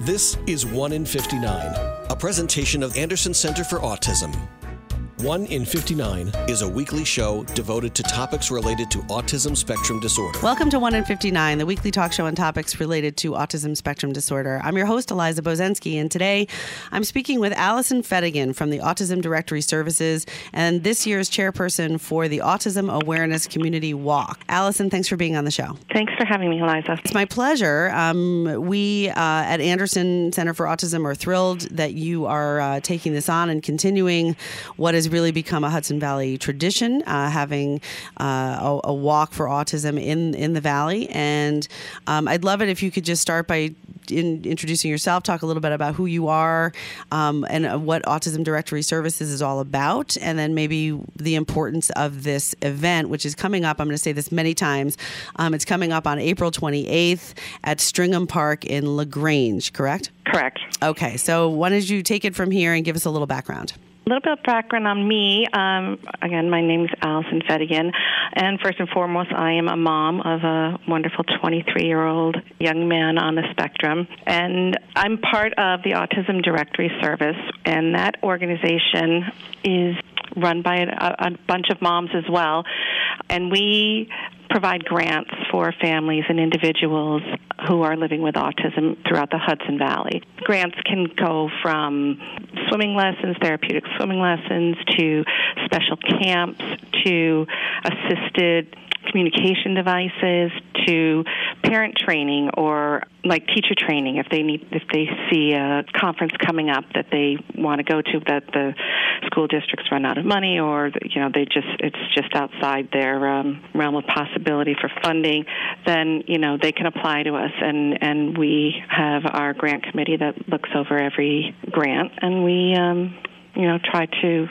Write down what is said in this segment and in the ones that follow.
This is 1 in 59, a presentation of Anderson Center for Autism. 1 in 59 is a weekly show devoted to topics related to autism spectrum disorder. Welcome to 1 in 59, the weekly talk show on topics related to autism spectrum disorder. I'm your host, Eliza Bozensky, and today I'm speaking with Allison Fedigan from the Autism Directory Services and this year's chairperson for the Autism Awareness Community Walk. Allison, thanks for being on the show. Thanks for having me, Eliza. It's my pleasure. Um, we uh, at Anderson Center for Autism are thrilled that you are uh, taking this on and continuing what is really become a Hudson Valley tradition, uh, having uh, a, a, walk for autism in in the valley. And um, I'd love it if you could just start by in introducing yourself, talk a little bit about who you are um, and what Autism Directory Services is all about, and then maybe the importance of this event, which is coming up. I'm going to say this many times. Um, it's coming up on April 28th at Stringham Park in LaGrange, correct? Correct. Okay, so why don't you take it from here and give us a little background? Little bit of background on me. Um, again, my name is Allison Fedigan, and first and foremost, I am a mom of a wonderful 23 year old young man on the spectrum, and I'm part of the Autism Directory Service, and that organization is run by a, a bunch of moms as well, and we provide grants for families and individuals who are living with autism throughout the Hudson Valley. Grants can go from swimming lessons, therapeutic swimming lessons, to special camps, to assisted communication devices to parent training or like teacher training if they need if they see a conference coming up that they want to go to that the school districts run out of money or you know they just it's just outside their um, realm of possibility for funding then you know they can apply to us and and we have our grant committee that looks over every grant and we um, you know try to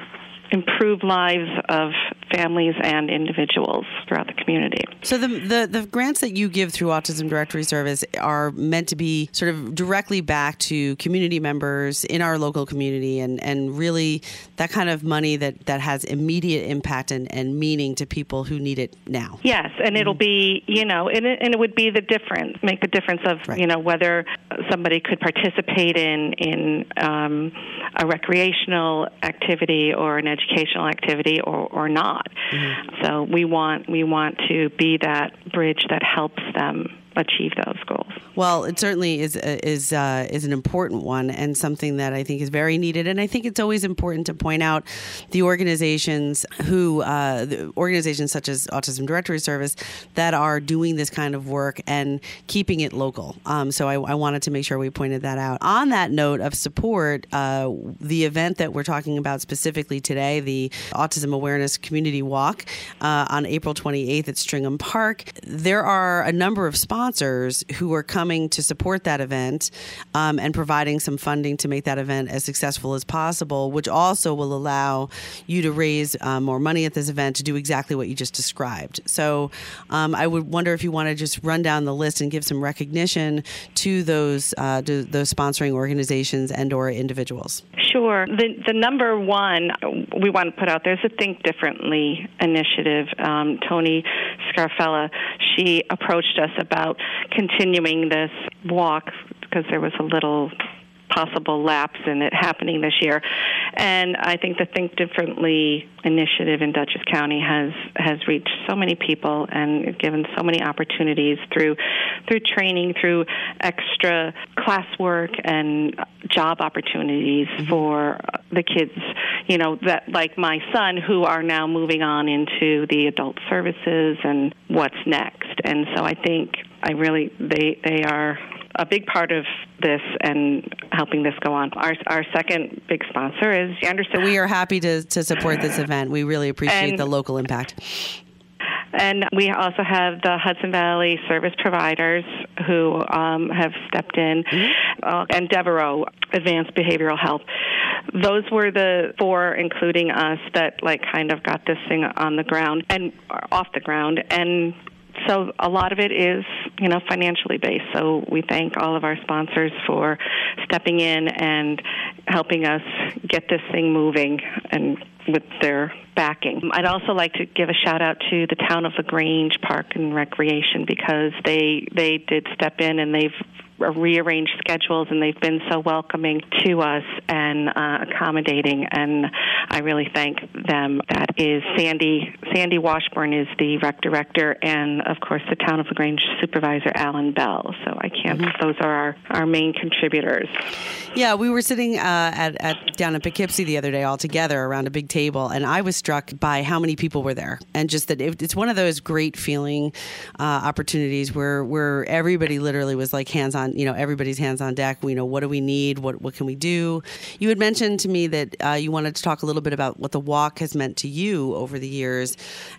improve lives of families and individuals throughout the community. So the, the, the grants that you give through Autism Directory Service are meant to be sort of directly back to community members in our local community and, and really that kind of money that, that has immediate impact and, and meaning to people who need it now. Yes, and it'll be, you know, and it, and it would be the difference, make the difference of, right. you know, whether somebody could participate in, in um, a recreational activity or an educational activity or, or not. Mm-hmm. So we want we want to be that bridge that helps them achieve those goals. Well, it certainly is uh, is uh, is an important one and something that I think is very needed. And I think it's always important to point out the organizations who uh, the organizations such as Autism Directory Service that are doing this kind of work and keeping it local. Um, so I, I, wanted to make sure we pointed that out. On that note of support, uh, the event that we're talking about specifically today, the Autism Awareness Community Walk uh, on April 28th at Stringham Park, there are a number of sponsors sponsors who are coming to support that event um, and providing some funding to make that event as successful as possible, which also will allow you to raise uh, more money at this event to do exactly what you just described. So um, I would wonder if you want to just run down the list and give some recognition to those uh, to those sponsoring organizations and or individuals. Sure. The, the number one we want to put out there is the Think Differently initiative. Um, Tony Scarfella, she approached us about continuing this walk because there was a little possible lapse in it happening this year. And I think the Think Differently initiative in Dutchess County has has reached so many people and given so many opportunities through through training, through extra classwork and job opportunities mm-hmm. for the kids, you know, that like my son who are now moving on into the adult services and what's next. And so I think I really they they are a big part of this and helping this go on. Our, our second big sponsor is Anderson. We are happy to, to support this event. We really appreciate and, the local impact. And we also have the Hudson Valley service providers who um, have stepped in, mm-hmm. uh, and Devereux Advanced Behavioral Health. Those were the four, including us, that like kind of got this thing on the ground and off the ground. And so a lot of it is, you know, financially based. So we thank all of our sponsors for stepping in and helping us get this thing moving and with their backing. I'd also like to give a shout out to the town of LaGrange Park and Recreation because they they did step in and they've rearranged schedules, and they've been so welcoming to us and uh, accommodating. And I really thank them. That is Sandy. Sandy Washburn is the rec director, and of course the town of LaGrange supervisor Alan Bell. So I can't. Mm-hmm. Those are our, our main contributors. Yeah, we were sitting uh, at, at down in Poughkeepsie the other day all together around a big table, and I was struck by how many people were there, and just that it, it's one of those great feeling uh, opportunities where where everybody literally was like hands on, you know, everybody's hands on deck. We know what do we need, what what can we do. You had mentioned to me that uh, you wanted to talk a little bit about what the walk has meant to you over the years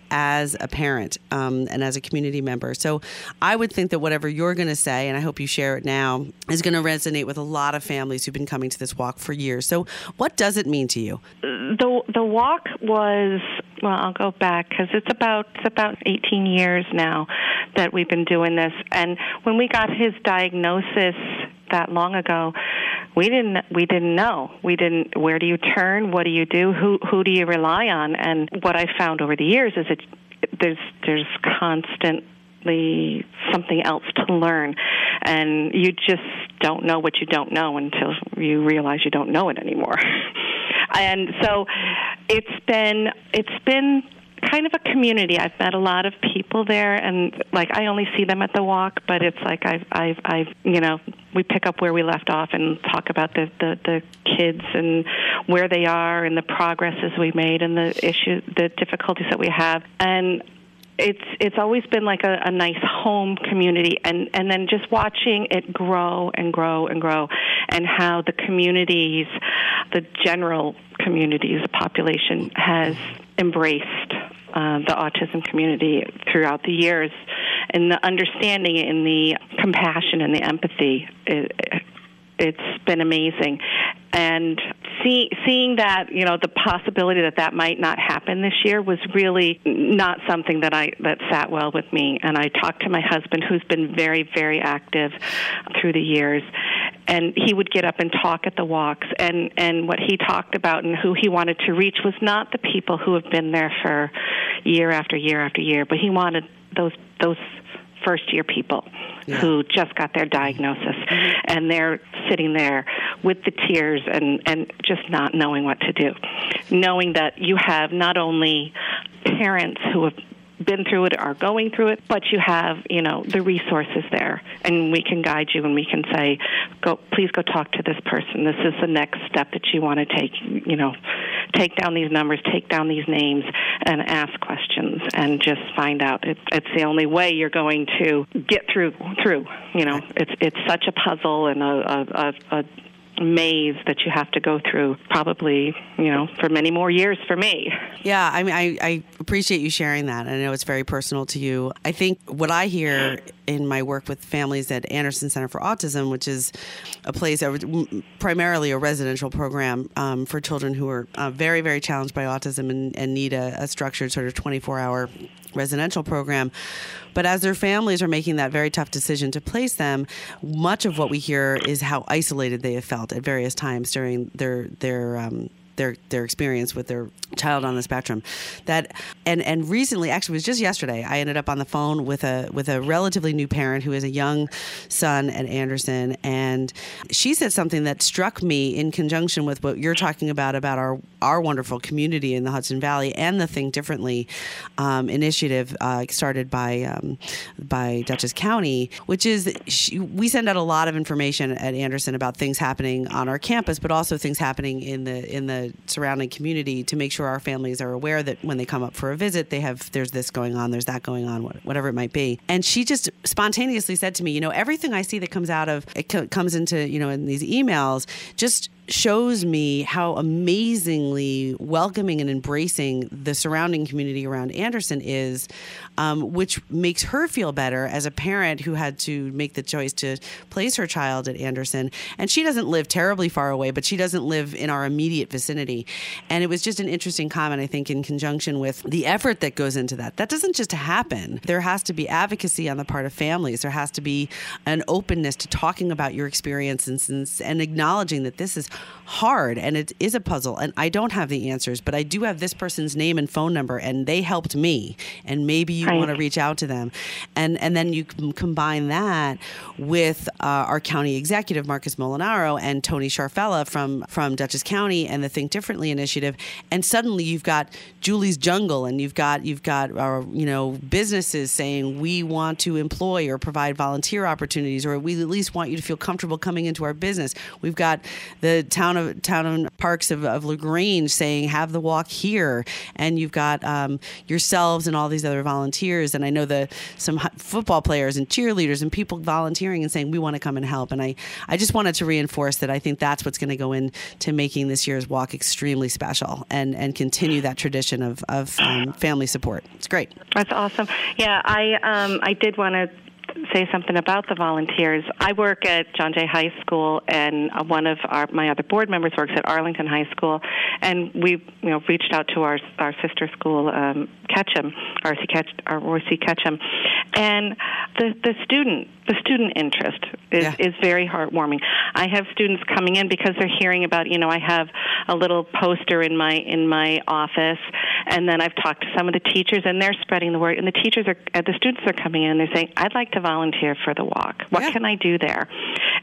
as a parent um, and as a community member. So I would think that whatever you're going to say, and I hope you share it now, is going to resonate with a lot of families who've been coming to this walk for years. So what does it mean to you? The the walk was well, I'll go back because it's about it's about 18 years now that we've been doing this. And when we got his diagnosis that long ago, we didn't we didn't know. We didn't. Where do you turn? What do you do? Who who do you rely on? And what I found over the years is that there's there's constantly something else to learn and you just don't know what you don't know until you realize you don't know it anymore and so it's been it's been kind of a community. I've met a lot of people there, and like I only see them at the walk, but it's like I've I've I've you know we pick up where we left off and talk about the the, the kids and where they are and the progresses we made and the issues, the difficulties that we have, and it's it's always been like a, a nice home community and and then just watching it grow and grow and grow and how the communities the general communities population has embraced uh, the autism community throughout the years. And the understanding and the compassion and the empathy it, it's been amazing. And see, seeing that you know the possibility that that might not happen this year was really not something that I that sat well with me. And I talked to my husband, who's been very very active through the years, and he would get up and talk at the walks. And and what he talked about and who he wanted to reach was not the people who have been there for year after year after year, but he wanted those those first year people yeah. who just got their diagnosis and they're sitting there with the tears and and just not knowing what to do knowing that you have not only parents who have been through it are going through it, but you have, you know, the resources there, and we can guide you and we can say, go, please go talk to this person. This is the next step that you want to take. You know, take down these numbers, take down these names, and ask questions, and just find out. It, it's the only way you're going to get through. Through, you know, it's it's such a puzzle and a, a, a maze that you have to go through probably you know for many more years for me. Yeah i mean i, I appreciate you sharing that. I know it's very personal to you. I think what i hear in my work with families at anderson center for autism which is a place primarily a residential program um, for children who are uh, very very challenged by autism and, and need a, a structured sort of 24 hour residential program. But as their families are making that very tough decision to place them, much of what we hear is how isolated they have felt at various times during their their um, their their experience with their child on the spectrum. That and and recently, actually, it was just yesterday. I ended up on the phone with a with a relatively new parent who has a young son at Anderson, and she said something that struck me in conjunction with what you're talking about about our our wonderful community in the Hudson Valley and the Think Differently um, initiative uh, started by um, by Dutchess County, which is she, we send out a lot of information at Anderson about things happening on our campus, but also things happening in the in the surrounding community to make sure our families are aware that when they come up for a visit, they have there's this going on, there's that going on, whatever it might be. And she just spontaneously said to me, you know, everything I see that comes out of it comes into you know in these emails just shows me how amazingly welcoming and embracing the surrounding community around Anderson is, um, which makes her feel better as a parent who had to make the choice to place her child at Anderson. And she doesn't live terribly far away, but she doesn't live in our immediate vicinity. And it was just an interesting comment, I think, in conjunction with the effort that goes into that. That doesn't just happen. There has to be advocacy on the part of families. There has to be an openness to talking about your experiences and, and acknowledging that this is hard and it is a puzzle and I don't have the answers, but I do have this person's name and phone number and they helped me and maybe you Right. want to reach out to them. And and then you can combine that with uh, our county executive Marcus Molinaro and Tony Sharfella from from Dutchess County and the Think Differently initiative and suddenly you've got Julie's Jungle and you've got you've got our you know businesses saying we want to employ or provide volunteer opportunities or we at least want you to feel comfortable coming into our business. We've got the town of town and parks of, of LaGrange saying have the walk here, and you've got um, yourselves and all these other volunteers. And I know the some football players and cheerleaders and people volunteering and saying we want to come and help. And I I just wanted to reinforce that I think that's what's going to go into making this year's walk extremely special and and continue that tradition of of um, family support. It's great. That's awesome. Yeah, I um, I did want to say something about the volunteers. I work at John Jay High School, and uh, one of our my other board members works at Arlington High School, and we you know reached out to our our sister school, um, Ketcham, RC Ketch, RC Ketcham, and the the student the student interest is Yeah. is very heartwarming. I have students coming in because they're hearing about you know I have a little poster in my in my office, and then I've talked to some of the teachers, and they're spreading the word. And the teachers are uh, the students are coming in, and they're saying, "I'd like to volunteer for the walk. What Yeah. can I do there?"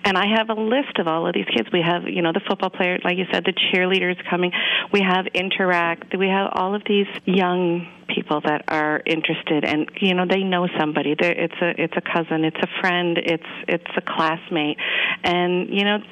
And I have a list of all of these kids. We have you know the football players, like you said, the cheerleaders coming. We have interact. We have all of these young people that are interested and you know they know somebody They're, it's a it's a cousin it's a friend it's it's a classmate. And you know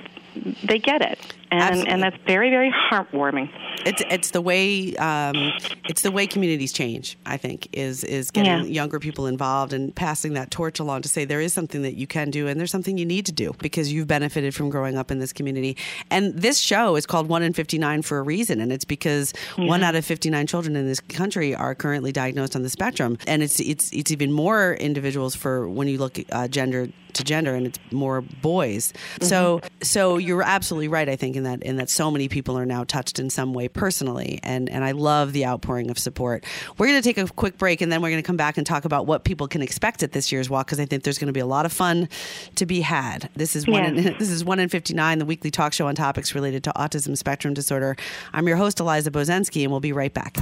they get it and Absolutely. and that's very very heartwarming It's it's the way um, it's the way communities change. I think is is getting Yeah. younger people involved and passing that torch along to say there is something that you can do and there's something you need to do because you've benefited from growing up in this community. And this show is called One in Fifty Nine for a reason, and it's because one out of fifty nine children in this country are currently diagnosed on the spectrum, and it's it's it's even more individuals for when you look uh, gender to gender and it's more boys. So so you're absolutely right I think in that in that so many people are now touched in some way personally and and I love the outpouring of support. We're going to take a quick break and then we're going to come back and talk about what people can expect at this year's walk because I think there's going to be a lot of fun to be had. This is one in, this is 1 in 59 the weekly talk show on topics related to autism spectrum disorder. I'm your host Eliza Bozensky and we'll be right back.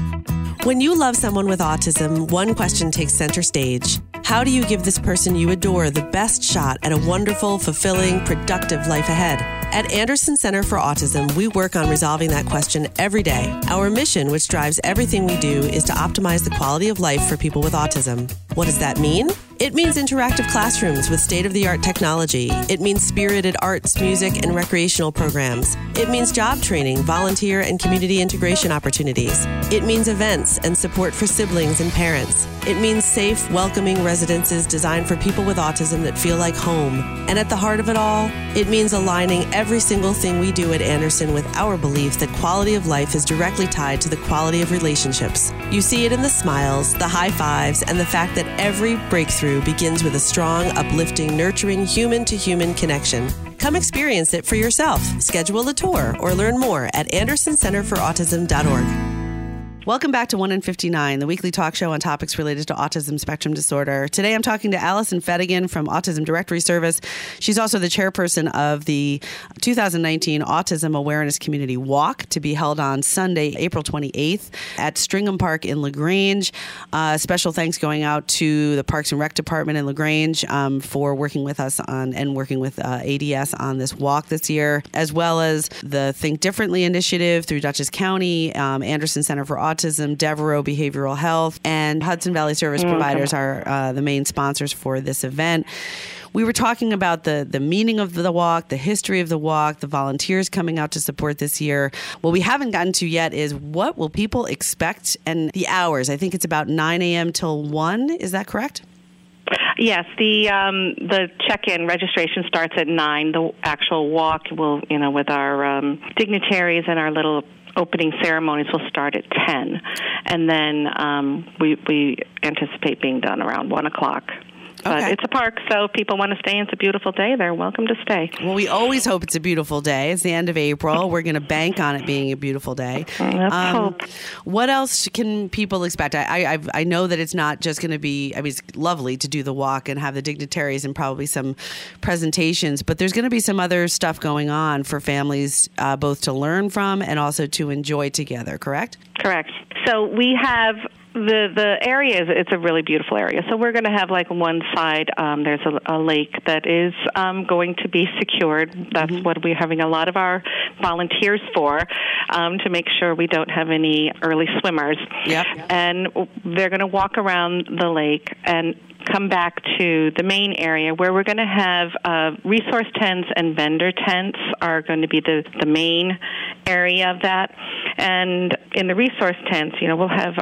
When you love someone with autism, one question takes center stage. How do you give this person you adore the best shot at a wonderful, fulfilling, productive life ahead? At Anderson Center for Autism, we work on resolving that question every day. Our mission, which drives everything we do, is to optimize the quality of life for people with autism. What does that mean? It means interactive classrooms with state of the art technology. It means spirited arts, music, and recreational programs. It means job training, volunteer, and community integration opportunities. It means events and support for siblings and parents. It means safe, welcoming residences designed for people with autism that feel like home. And at the heart of it all, it means aligning every single thing we do at Anderson with our belief that quality of life is directly tied to the quality of relationships. You see it in the smiles, the high fives, and the fact that every breakthrough begins with a strong, uplifting, nurturing human to human connection. Come experience it for yourself. Schedule a tour or learn more at andersoncenterforautism.org. Welcome back to 1 in 59, the weekly talk show on topics related to autism spectrum disorder. Today I'm talking to Allison Fedigan from Autism Directory Service. She's also the chairperson of the 2019 Autism Awareness Community Walk to be held on Sunday, April 28th at Stringham Park in LaGrange. Uh, special thanks going out to the Parks and Rec Department in LaGrange um, for working with us on and working with uh, ADS on this walk this year, as well as the Think Differently initiative through Dutchess County, um, Anderson Center for Autism, Devereux Behavioral Health, and Hudson Valley Service Providers are uh, the main sponsors for this event. We were talking about the the meaning of the walk, the history of the walk, the volunteers coming out to support this year. What we haven't gotten to yet is what will people expect and the hours. I think it's about 9 a.m. till 1. Is that correct? Yes, the um, the check-in registration starts at nine. The actual walk will, you know, with our um, dignitaries and our little opening ceremonies will start at ten, and then um, we we anticipate being done around one o'clock. But Okay. it's a park, so if people want to stay it's a beautiful day, they're welcome to stay. Well, we always hope it's a beautiful day. It's the end of April. We're going to bank on it being a beautiful day. Um, Let's hope. What else can people expect? I I, I've- I know that it's not just going to be. I mean, it's lovely to do the walk and have the dignitaries and probably some presentations, but there's going to be some other stuff going on for families uh, both to learn from and also to enjoy together. Correct? Correct. So we have the the area is it's a really beautiful area. So we're going to have like one side um, there's a, a lake that is um, going to be secured. That's what we're having a lot of our volunteers for um, to make sure we don't have any early swimmers. Yep. And they're going to walk around the lake and come back to the main area where we're going to have uh, resource tents and vendor tents are going to be the, the main area of that. And in the resource tents, you know, we'll have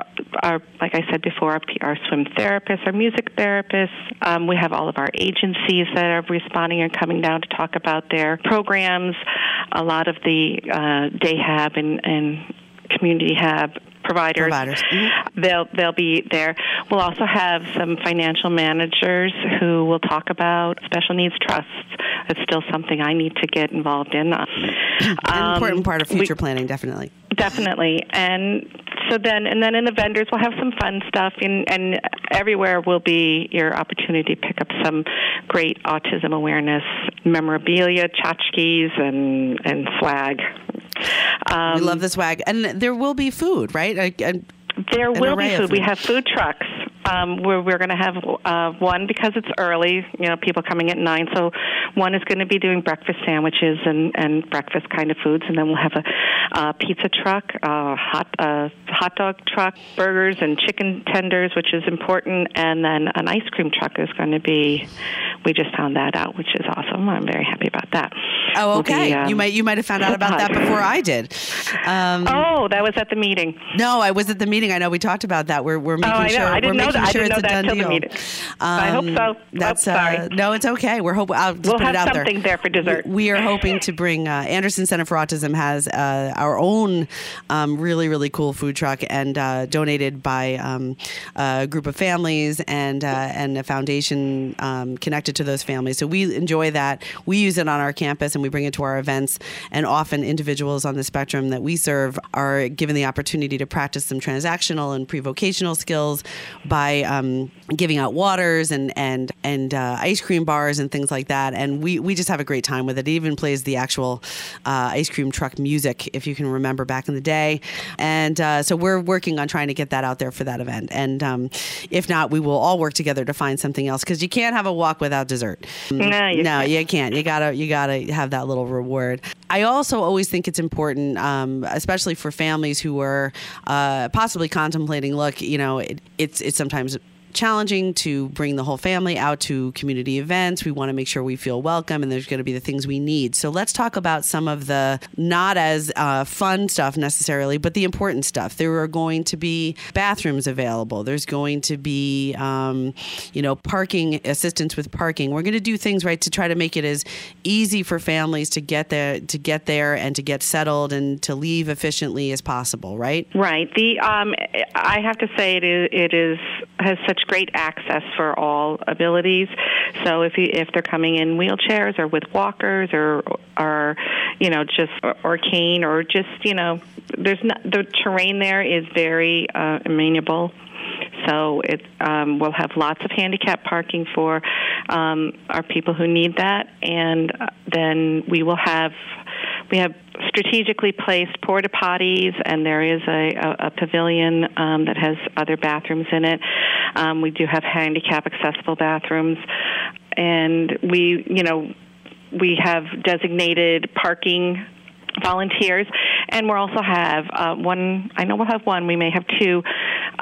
our, like I said before, our, our swim therapists, our music therapists. Um, we have all of our agencies that are responding and coming down to talk about their programs. A lot of the uh, day hab and, and community hab providers. Providers. Mhm. They'll they'll be there. We'll also have some financial managers who will talk about special needs trusts. It's still something I need to get involved in. Um, An important part of we- future planning, definitely. Definitely, and so then, and then in the vendors, we'll have some fun stuff, and, and everywhere will be your opportunity to pick up some great autism awareness memorabilia, tchotchkes, and and swag. Um, we love the swag, and there will be food, right? I, I, There will be array food. We have food trucks. Um, where we're going to have uh, one because it's early. You know, people coming at nine. So one is going to be doing breakfast sandwiches and, and breakfast kind of foods, and then we'll have a uh, pizza truck, a hot uh, hot dog truck, burgers and chicken tenders, which is important, and then an ice cream truck is going to be. We just found that out, which is awesome. I'm very happy about that. oh, Will be, okay. um, you might you might have found out about that before I did. Um, Oh, that was at the meeting. No, I was at the meeting. I know we talked about that. We're we're making Oh, I know. sure we're know making that. I sure it's know a that done deal. meeting. I hope Um, so. Oh, That's sorry. Uh, no, it's okay. We're hoping. I'll just We'll put have it out something there. there for dessert. We are hoping to bring uh, Anderson Center for Autism has uh, our own um, really really cool food truck and uh, donated by um, a group of families and uh, and a foundation um, connected to those families. So we enjoy that. We use it on our campus and we bring it to our events. And often individuals on the spectrum that we serve are given the opportunity to practice some transactional and pre-vocational skills by um, giving out waters and and and uh, ice cream bars and things like that. And we we just have a great time with it. It even plays the actual uh, ice cream truck music, if you can remember back in the day. And uh, so we're working on trying to get that out there for that event. And um, if not, we will all work together to find something else because you can't have a walk without dessert. No, you no, can't. you can't. You gotta you gotta have that little reward. I also always think it's important, um, especially for families who are uh, possibly contemplating. Look, you know, it, it's it's sometimes challenging to bring the whole family out to community events. We want to make sure we feel welcome, and there's going to be the things we need. So let's talk about some of the not as uh, fun stuff necessarily, but the important stuff. There are going to be bathrooms available. There's going to be, um, you know, parking assistance with parking. We're going to do things right to try to make it as easy for families to get there, to get there, and to get settled and to leave efficiently as possible. Right? Right. The um, I have to say it is it is has such great access for all abilities. So if you, if they're coming in wheelchairs or with walkers or or you know just or, or cane or just you know there's not the terrain there is very uh, amenable. So it um, we'll have lots of handicap parking for um, our people who need that, and uh, then we will have we have strategically placed porta potties, and there is a, a, a pavilion um, that has other bathrooms in it. Um, we do have handicap accessible bathrooms, and we, you know, we have designated parking volunteers, and we'll also have uh, one. I know we'll have one. We may have two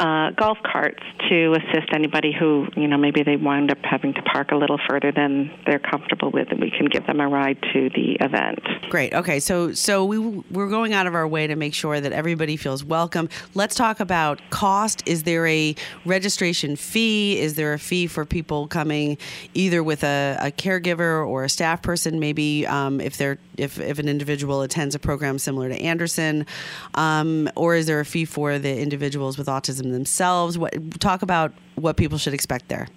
uh, golf carts to assist anybody who, you know, maybe they wind up having to park a little further than they're comfortable with, and we can give them a ride to the event. Great. Okay. So so we we're going out of our way to make sure that everybody feels welcome. Let's talk about cost. Is there a registration fee? Is there a fee for people coming either with a, a caregiver or a staff person? Maybe um, if they're if if an individual attends a program similar to Anderson, um, or is there a fee for the individuals with autism themselves? What talk about what people should expect there?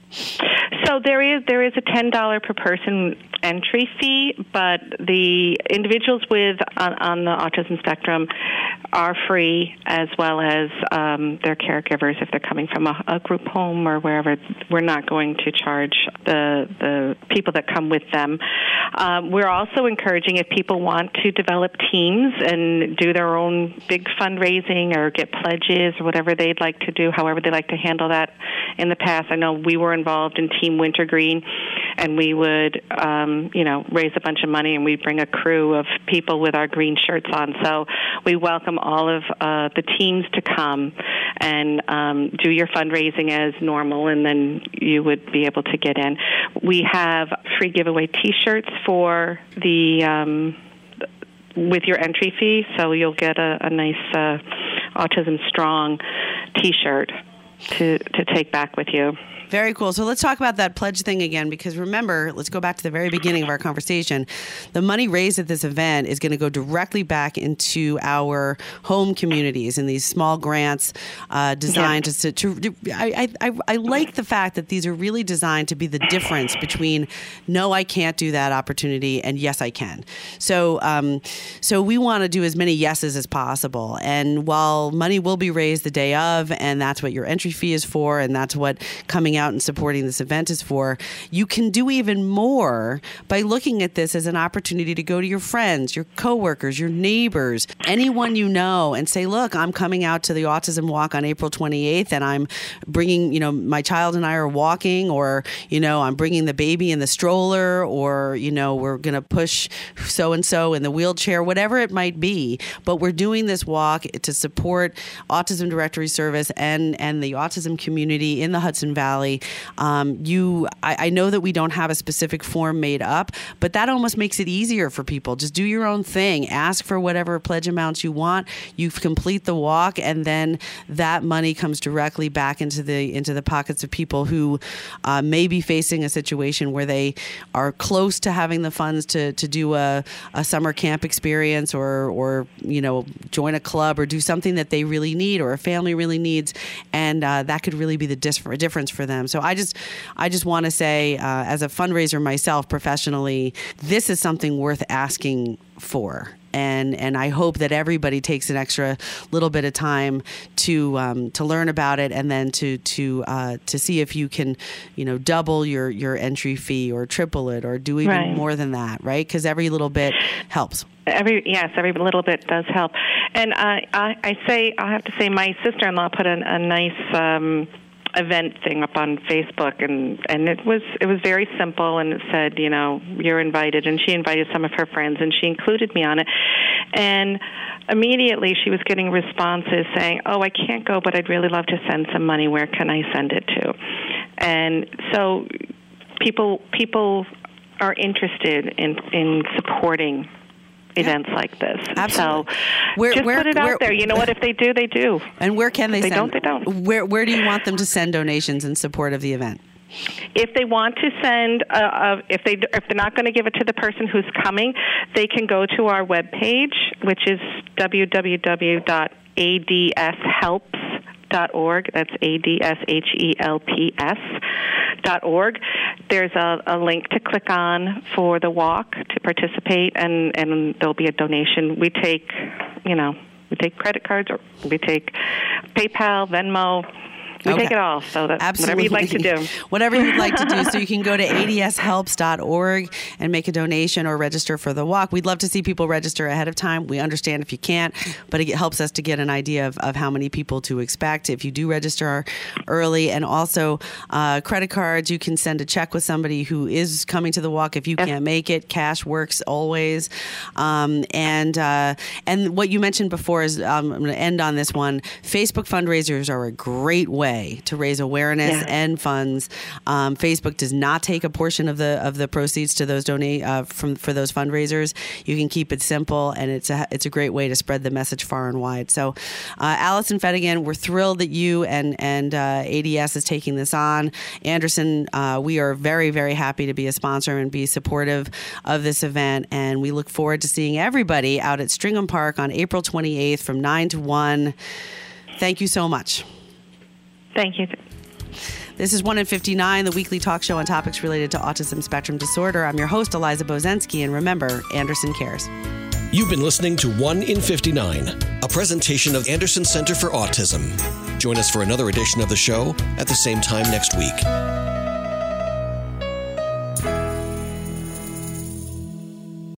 So there is there is a ten dollar per person entry fee, but the individuals with on, on the autism spectrum are free, as well as um, their caregivers if they're coming from a, a group home or wherever. We're not going to charge the the people that come with them. Um, we're also encouraging if people want to develop teams and do their own big fundraising or get pledges or whatever they'd like to do, however they like to handle that. In the past, I know we were involved in Team Wintergreen, and we would, um, you know, raise a bunch of money and we bring a crew of people with our green shirts on. So we welcome all of uh, the teams to come and um, do your fundraising as normal, and then you would be able to get in. We have free giveaway T-shirts for the. Um, with your entry fee, so you'll get a, a nice uh, Autism Strong T-shirt to to take back with you. Very cool. So let's talk about that pledge thing again because remember, let's go back to the very beginning of our conversation. The money raised at this event is going to go directly back into our home communities and these small grants uh, designed yeah. to. to I, I, I like the fact that these are really designed to be the difference between no, I can't do that opportunity and yes, I can. So, um, so we want to do as many yeses as possible. And while money will be raised the day of, and that's what your entry fee is for, and that's what coming out out and supporting this event is for, you can do even more by looking at this as an opportunity to go to your friends, your coworkers, your neighbors, anyone you know, and say, "Look, I'm coming out to the autism walk on April 28th, and I'm bringing, you know, my child and I are walking, or you know, I'm bringing the baby in the stroller, or you know, we're going to push so and so in the wheelchair, whatever it might be. But we're doing this walk to support Autism Directory Service and and the autism community in the Hudson Valley um, you, I, I know that we don't have a specific form made up, but that almost makes it easier for people. Just do your own thing. Ask for whatever pledge amounts you want. You complete the walk, and then that money comes directly back into the into the pockets of people who uh, may be facing a situation where they are close to having the funds to to do a, a summer camp experience or or you know join a club or do something that they really need or a family really needs, and uh, that could really be the dis- difference for them them. So I just, I just want to say, uh, as a fundraiser myself professionally, this is something worth asking for and and I hope that everybody takes an extra little bit of time to um, to learn about it and then to to uh, to see if you can you know double your your entry fee or triple it or do even right. more than that right because every little bit helps every yes every little bit does help and I, I i say i have to say my sister-in-law put a, a nice um event thing up on Facebook, and and it was it was very simple, and it said, you know, you're invited, and she invited some of her friends, and she included me on it, and immediately she was getting responses saying, "Oh, I can't go, but I'd really love to send some money. Where can I send it to?" And so people people are interested in in supporting events like this. Absolutely. So where, just where, put it where, out there. You know what? If they do, they do. And where can they? If they send? don't. They don't. Where Where do you want them to send donations in support of the event? If they want to send, uh, uh, if they if they're not going to give it to the person who's coming, they can go to our webpage, which is www.adshelps adshhelps.org. That's A D S H E L P S dot org. There's a, a link to click on for the walk to participate, and, and there'll be a donation. We take, you know, we take credit cards or we take PayPal, Venmo we okay. take it all. So that Absolutely. whatever you'd like to do. whatever you'd like to do. So you can go to adshelps.org and make a donation or register for the walk. We'd love to see people register ahead of time. We understand if you can't, but it helps us to get an idea of, of how many people to expect if you do register early. And also, uh, credit cards, you can send a check with somebody who is coming to the walk if you can't make it. Cash works always. Um, and uh, and what you mentioned before is um, I'm going to end on this one. Facebook fundraisers are a great way way to raise awareness yeah. and funds. Um, Facebook does not take a portion of the of the proceeds to those donate uh, from for those fundraisers. You can keep it simple, and it's a it's a great way to spread the message far and wide. So, uh, Allison Fedigan, we're thrilled that you and and uh, ADS is taking this on. Anderson, uh, we are very very happy to be a sponsor and be supportive of this event, and we look forward to seeing everybody out at Stringham Park on April 28th from nine to one. Thank you so much. Thank you. This is 1 in 59, the weekly talk show on topics related to autism spectrum disorder. I'm your host, Eliza Bozensky, and remember, Anderson cares. You've been listening to 1 in 59, a presentation of Anderson Center for Autism. Join us for another edition of the show at the same time next week.